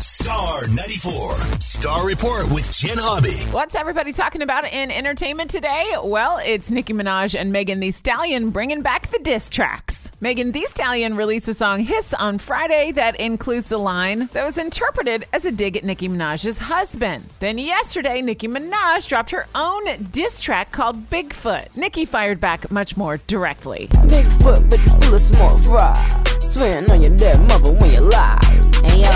Star 94. Star Report with Jen Hobby. What's everybody talking about in entertainment today? Well, it's Nicki Minaj and Megan Thee Stallion bringing back the diss tracks. Megan Thee Stallion released a song Hiss on Friday that includes a line that was interpreted as a dig at Nicki Minaj's husband. Then yesterday, Nicki Minaj dropped her own diss track called Bigfoot. Nicki fired back much more directly. Bigfoot, but you still a small fry. Swearing on your dead mother when you lie. Hey yo,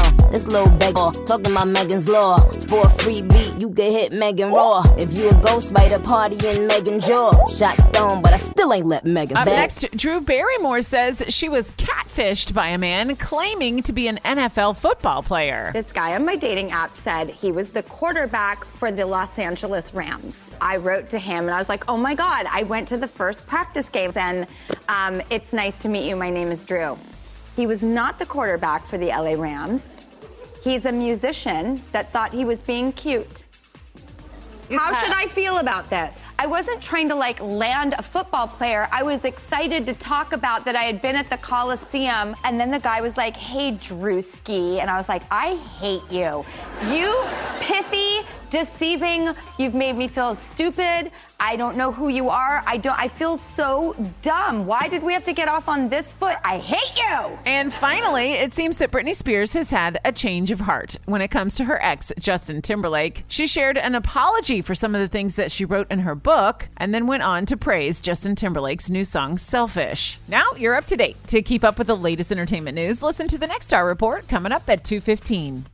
this little beggar talking about Megan's law. For a free beat, you can hit Megan raw. If you a ghost spider party in Megan jaw, shot stone, but I still ain't let Megan. Up next, Drew Barrymore says she was catfished by a man claiming to be an NFL football player. This guy on my dating app said he was the quarterback for the Los Angeles Rams. I wrote to him and I was like, oh my God, I went to the first practice games and um, it's nice to meet you. My name is Drew. He was not the quarterback for the LA Rams. He's a musician that thought he was being cute. How should I feel about this? I wasn't trying to like land a football player. I was excited to talk about that I had been at the Coliseum. And then the guy was like, hey, Drewski. And I was like, I hate you. You pithy, deceiving, you've made me feel stupid. I don't know who you are. I don't I feel so dumb. Why did we have to get off on this foot? I hate you. And finally, it seems that Britney Spears has had a change of heart when it comes to her ex, Justin Timberlake. She shared an apology for some of the things that she wrote in her book and then went on to praise Justin Timberlake's new song, Selfish. Now you're up to date. To keep up with the latest entertainment news, listen to the next Star Report coming up at 215.